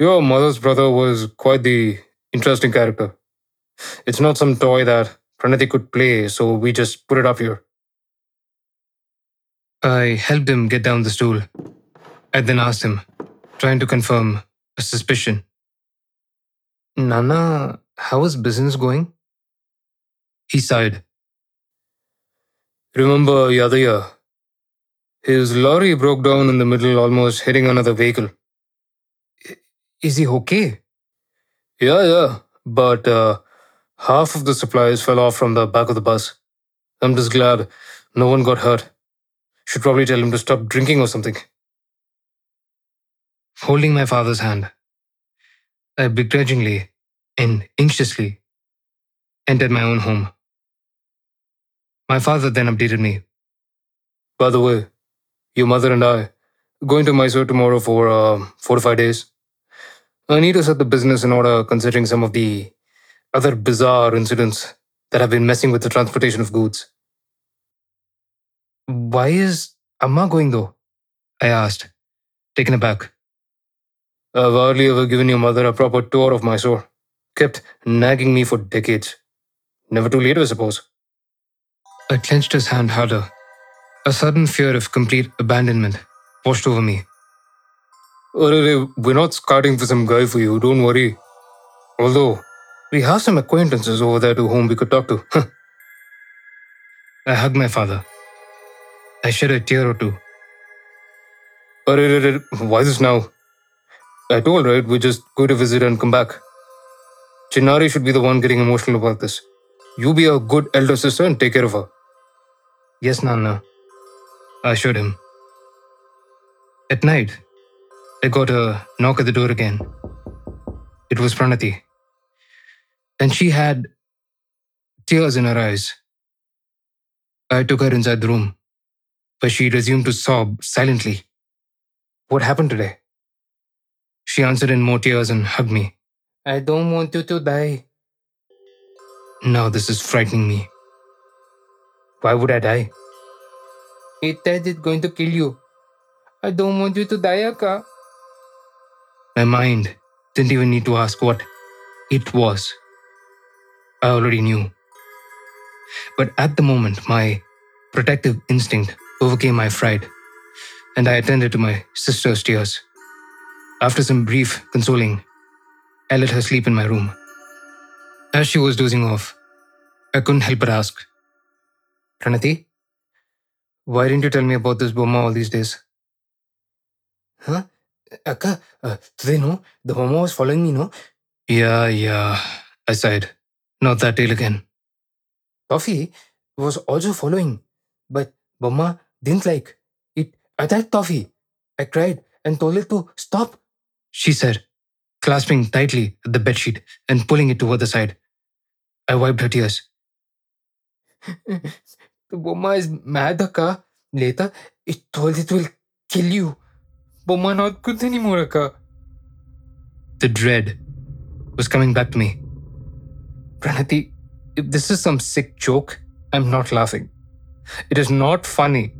Your mother's brother was quite the interesting character. It's not some toy that Pranati could play, so we just put it up here. I helped him get down the stool. I then asked him, trying to confirm a suspicion. Nana, how is business going? He sighed. Remember Yadaya? His lorry broke down in the middle, almost hitting another vehicle. Is he okay? Yeah, yeah. But uh, half of the supplies fell off from the back of the bus. I'm just glad no one got hurt. Should probably tell him to stop drinking or something. Holding my father's hand, I begrudgingly and anxiously entered my own home. My father then updated me. By the way, your mother and I going to Mysore tomorrow for uh, four to five days. I need to set the business in order considering some of the other bizarre incidents that have been messing with the transportation of goods. Why is Amma going though? I asked, taken aback. I've hardly ever given your mother a proper tour of Mysore. Kept nagging me for decades. Never too late, I suppose. I clenched his hand harder. A sudden fear of complete abandonment washed over me. We're not scouting for some guy for you, don't worry. Although, we have some acquaintances over there to whom we could talk to. I hugged my father. I shed a tear or two. Why is this now? I told, right, we just go to visit and come back. Chinari should be the one getting emotional about this. You be a good elder sister and take care of her. Yes, Nana. I assured him. At night, I got a knock at the door again. It was Pranati. And she had tears in her eyes. I took her inside the room, but she resumed to sob silently. What happened today? She answered in more tears and hugged me. I don't want you to die. Now this is frightening me. Why would I die? It said it's going to kill you. I don't want you to die, Akka. My mind didn't even need to ask what it was. I already knew. But at the moment, my protective instinct overcame my fright, and I attended to my sister's tears. After some brief consoling, I let her sleep in my room. As she was dozing off, I couldn't help but ask, Pranati, why didn't you tell me about this Bomma all these days? Huh? Akka, uh, today, no? The Bomma was following me, no? Yeah, yeah, I sighed. Not that tale again. Toffee was also following, but Bomma didn't like. It attacked Toffee. I cried and told it to stop. She said, clasping tightly at the bedsheet and pulling it toward the side. I wiped her tears. the Bomma is mad, Akka. Later, it told it will kill you. Bomma not good anymore, Akka. The dread was coming back to me. Pranati, if this is some sick joke, I'm not laughing. It is not funny.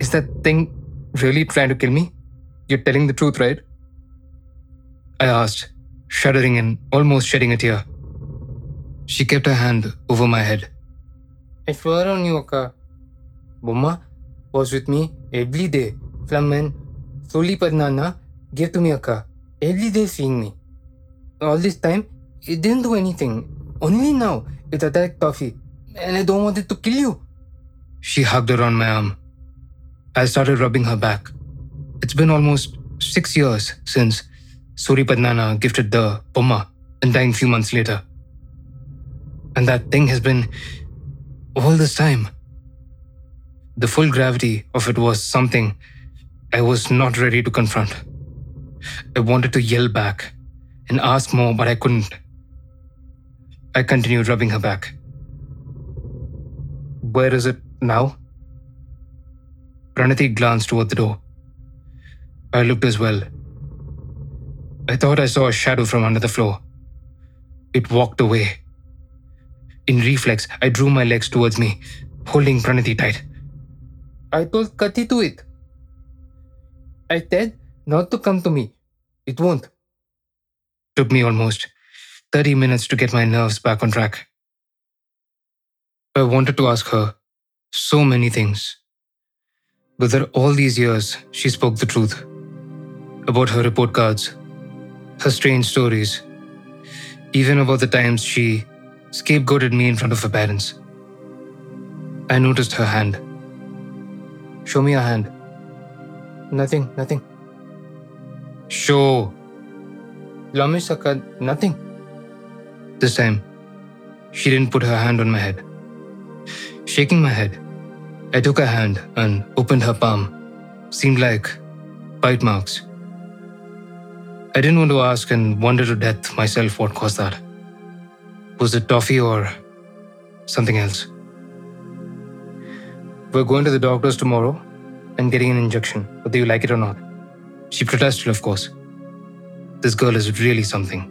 Is that thing really trying to kill me? You're telling the truth, right? I asked, shuddering and almost shedding a tear. She kept her hand over my head. I swear on you, Akka. Bomma was with me every day. Flamen, Soli Pedanana gave to me, Akka. Every day seeing me. All this time, it didn't do anything. Only now, it attacked Toffee. And I don't want it to kill you. She hugged around my arm. I started rubbing her back. It's been almost six years since Suri Pedanana gifted the Bomma and died few months later. And that thing has been all this time. The full gravity of it was something I was not ready to confront. I wanted to yell back and ask more, but I couldn't. I continued rubbing her back. Where is it now? Pranati glanced toward the door. I looked as well. I thought I saw a shadow from under the floor. It walked away. In reflex, I drew my legs towards me, holding Pranati tight. I told Kati to it. I said not to come to me. It won't. Took me almost 30 minutes to get my nerves back on track. I wanted to ask her so many things. Whether all these years she spoke the truth about her report cards, her strange stories, even about the times she scapegoated me in front of her parents. I noticed her hand. Show me your hand. Nothing, nothing. Show. Lamesh Akka, nothing. This time, she didn't put her hand on my head. Shaking my head, I took her hand and opened her palm. Seemed like bite marks. I didn't want to ask and wonder to death myself what caused that. Was it toffee or something else? We're going to the doctor's tomorrow and getting an injection, whether you like it or not. She protested, of course. This girl is really something.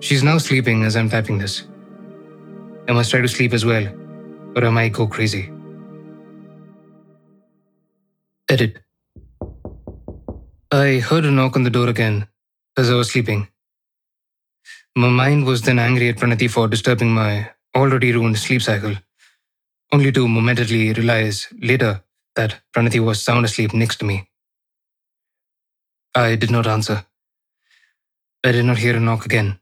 She's now sleeping as I'm typing this. I must try to sleep as well, or am I go crazy. Edit. I heard a knock on the door again as I was sleeping. My mind was then angry at Pranati for disturbing my already ruined sleep cycle, only to momentarily realize later that Pranati was sound asleep next to me. I did not answer. I did not hear a knock again.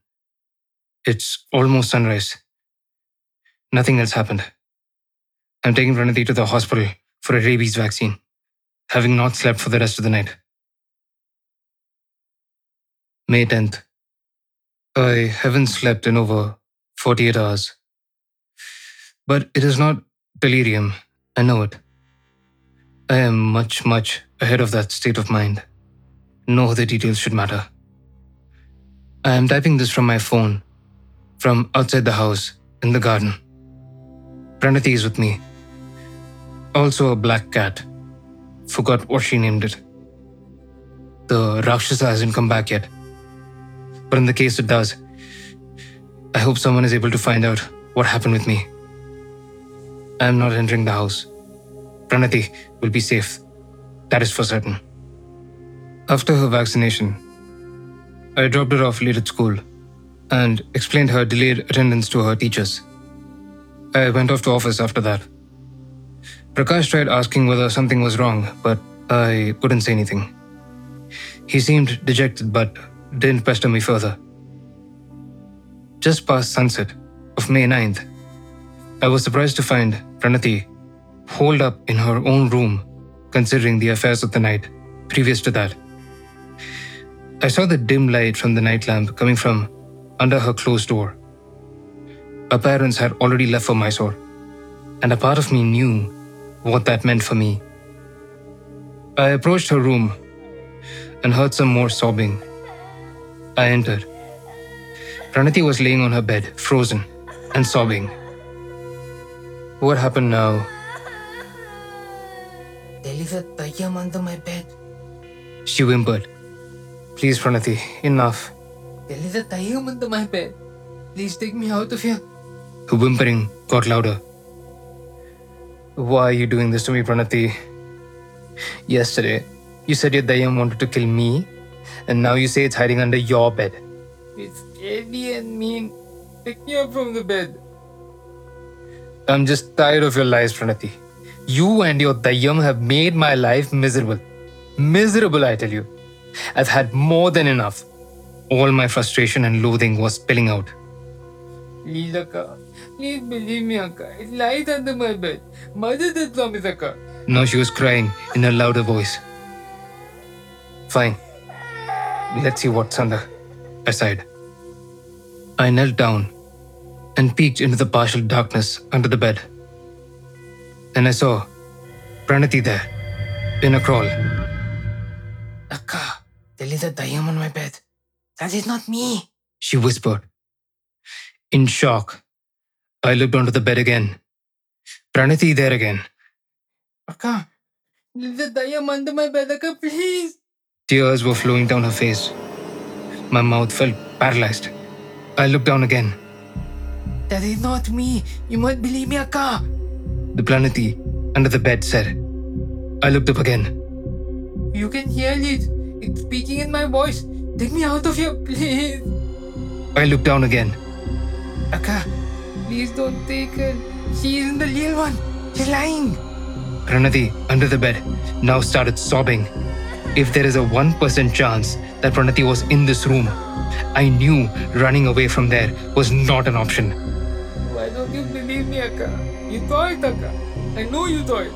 It's almost sunrise. Nothing else happened. I'm taking Pranati to the hospital for a rabies vaccine, having not slept for the rest of the night. May 10th. I haven't slept in over 48 hours. But it is not delirium, I know it. I am much, much ahead of that state of mind. No other details should matter. I am typing this from my phone, from outside the house, in the garden. Pranati is with me. Also a black cat. Forgot what she named it. The Rakshasa hasn't come back yet. But in the case it does, I hope someone is able to find out what happened with me. I am not entering the house. Pranati will be safe. That is for certain. After her vaccination, I dropped her off late at school and explained her delayed attendance to her teachers. I went off to office after that. Prakash tried asking whether something was wrong, but I couldn't say anything. He seemed dejected but didn't pester me further. Just past sunset of May 9th, I was surprised to find Pranati holed up in her own room, considering the affairs of the night previous to that. I saw the dim light from the night lamp coming from under her closed door. Her parents had already left for Mysore, and a part of me knew what that meant for me. I approached her room and heard some more sobbing. I entered. Pranati was laying on her bed, frozen and sobbing. What happened now? A tayyam under my bed. She whimpered. Please, Pranati, enough. A tayyam under my bed. Please take me out of here. Her whimpering got louder. Why are you doing this to me, Pranati? Yesterday, you said your Dayam wanted to kill me, and now you say it's hiding under your bed. It's scary and mean. Pick me up from the bed. I'm just tired of your lies, Pranati. You and your Dayam have made my life miserable. Miserable, I tell you. I've had more than enough. All my frustration and loathing was spilling out. Akka. Please believe me, Akka. It lies under my bed. Mother did promise, Akka. Now she was crying in a louder voice. Fine. Let's see what's under. I sighed. I knelt down and peeked into the partial darkness under the bed. And I saw Pranati there, in a crawl. Akka, there is a dayam on my bed. That is not me. She whispered. In shock, I looked onto the bed again. Pranati there again. Akka, is a dayam under my bed, Akka, please. Tears were flowing down her face. My mouth felt paralyzed. I looked down again. That is not me. You must believe me, Akka. The Pranati under the bed said. I looked up again. You can hear it. It's speaking in my voice. Take me out of here, please. I looked down again. Akka, please don't take her. She isn't the real one. She's lying. Pranati under the bed now started sobbing. If there is a 1% chance that Pranati was in this room, I knew running away from there was not an option. Why don't you believe me, Akka? You thought, Akka. I know you thought.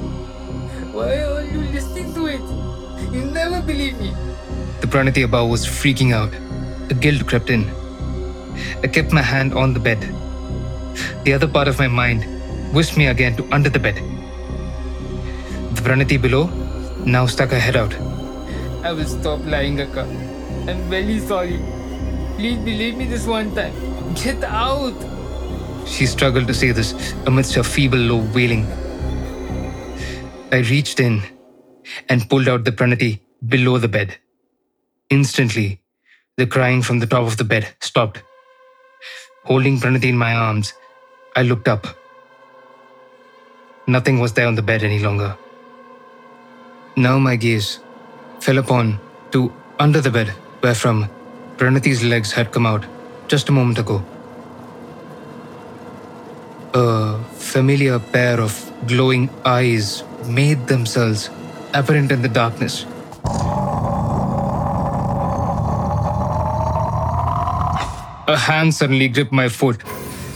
Why are you listening to it? You never believe me. The Pranati above was freaking out. A guilt crept in. I kept my hand on the bed. The other part of my mind whisked me again to under the bed. The Pranati below now stuck her head out. I will stop lying, Akka. I'm very sorry. Please believe me this one time. Get out. She struggled to say this amidst her feeble, low wailing. I reached in and pulled out the Pranati below the bed. Instantly, the crying from the top of the bed stopped. Holding Pranati in my arms, I looked up. Nothing was there on the bed any longer. Now my gaze fell upon to under the bed, where from Pranati's legs had come out just a moment ago. A familiar pair of glowing eyes made themselves apparent in the darkness. A hand suddenly gripped my foot,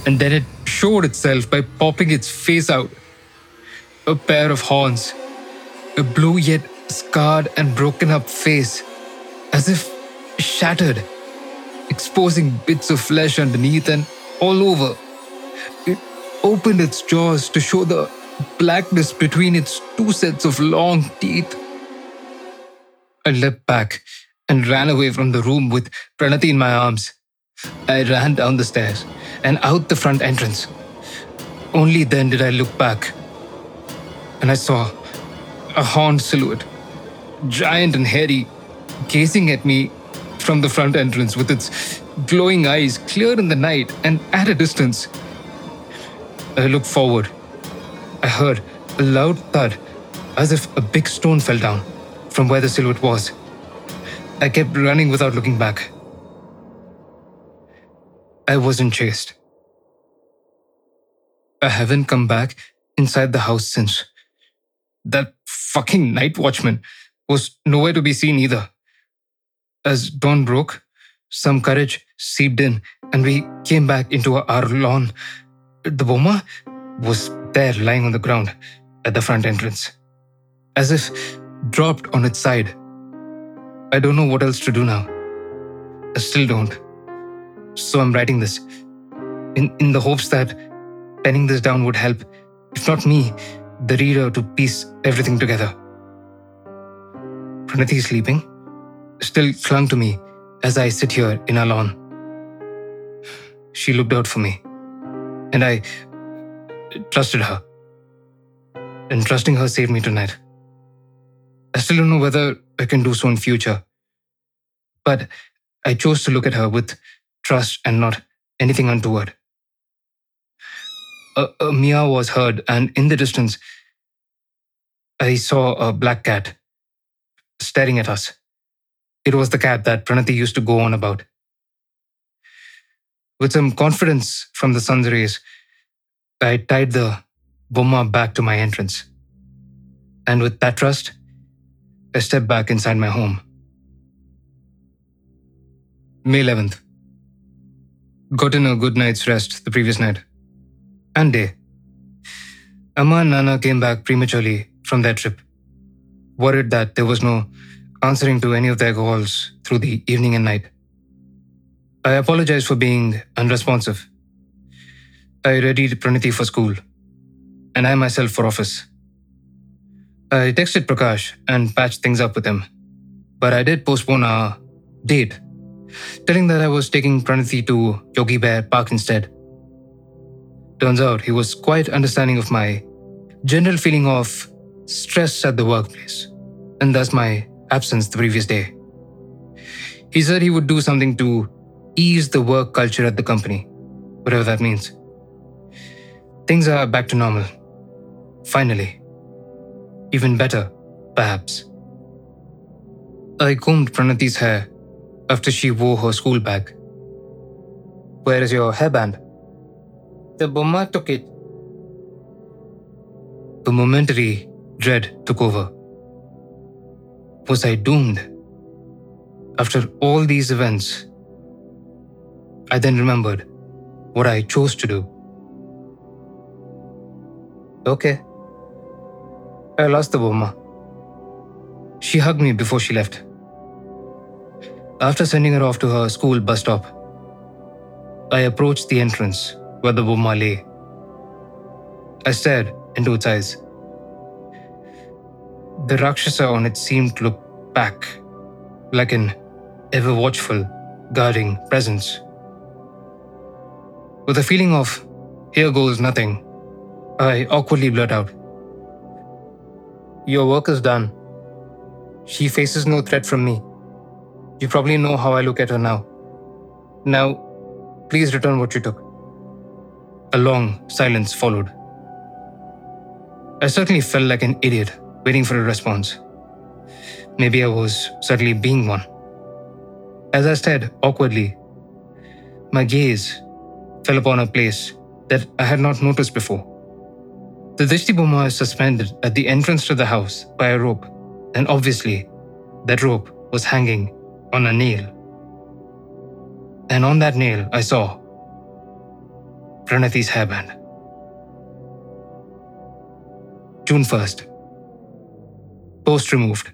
and then it showed itself by popping its face out. A pair of horns, a blue yet scarred and broken up face, as if shattered, exposing bits of flesh underneath and all over. It opened its jaws to show the blackness between its two sets of long teeth. I leapt back and ran away from the room with Pranati in my arms. I ran down the stairs and out the front entrance. Only then did I look back and I saw a horned silhouette, giant and hairy, gazing at me from the front entrance with its glowing eyes clear in the night and at a distance. I looked forward. I heard a loud thud as if a big stone fell down from where the silhouette was. I kept running without looking back. I wasn't chased. I haven't come back inside the house since. That fucking night watchman was nowhere to be seen either. As dawn broke, some courage seeped in and we came back into our lawn. The Bomma was there lying on the ground at the front entrance, as if dropped on its side. I don't know what else to do now. I still don't. So I'm writing this in, in the hopes that penning this down would help, if not me, the reader to piece everything together. Pranati sleeping still clung to me as I sit here in our lawn. She looked out for me, and I trusted her. And trusting her saved me tonight. I still don't know whether I can do so in future. But I chose to look at her with trust and not anything untoward. A, a meow was heard, and in the distance, I saw a black cat staring at us. It was the cat that Pranati used to go on about. With some confidence from the sun's rays, I tied the Bomma back to my entrance. And with that trust, I stepped back inside my home. May 11th. Gotten a good night's rest the previous night and day. Amma and Nana came back prematurely from their trip, worried that there was no answering to any of their calls through the evening and night. I apologized for being unresponsive. I readied Pranati for school, and I myself for office. I texted Prakash and patched things up with him, but I did postpone our date, telling that I was taking Pranati to Yogi Bear Park instead. Turns out he was quite understanding of my general feeling of stress at the workplace, and thus my absence the previous day. He said he would do something to ease the work culture at the company, whatever that means. Things are back to normal. Finally. Even better, perhaps. I combed Pranati's hair after she wore her school bag. Where is your hairband? The Bomma took it. A momentary dread took over. Was I doomed? After all these events, I then remembered what I chose to do. Okay. I lost the Bomma. She hugged me before she left. After sending her off to her school bus stop, I approached the entrance where the Bomma lay. I stared into its eyes. The Rakshasa on it seemed to look back, like an ever watchful, guarding presence. With a feeling of, here goes nothing, I awkwardly blurt out, Your work is done. She faces no threat from me. You probably know how I look at her now. Now, please return what you took. A long silence followed. I certainly felt like an idiot waiting for a response. Maybe I was certainly being one. As I stared awkwardly, my gaze fell upon a place that I had not noticed before. The Dishti Bomma is suspended at the entrance to the house by a rope, and obviously, that rope was hanging on a nail. And on that nail, I saw Pranati's hairband. June 1st. Post removed.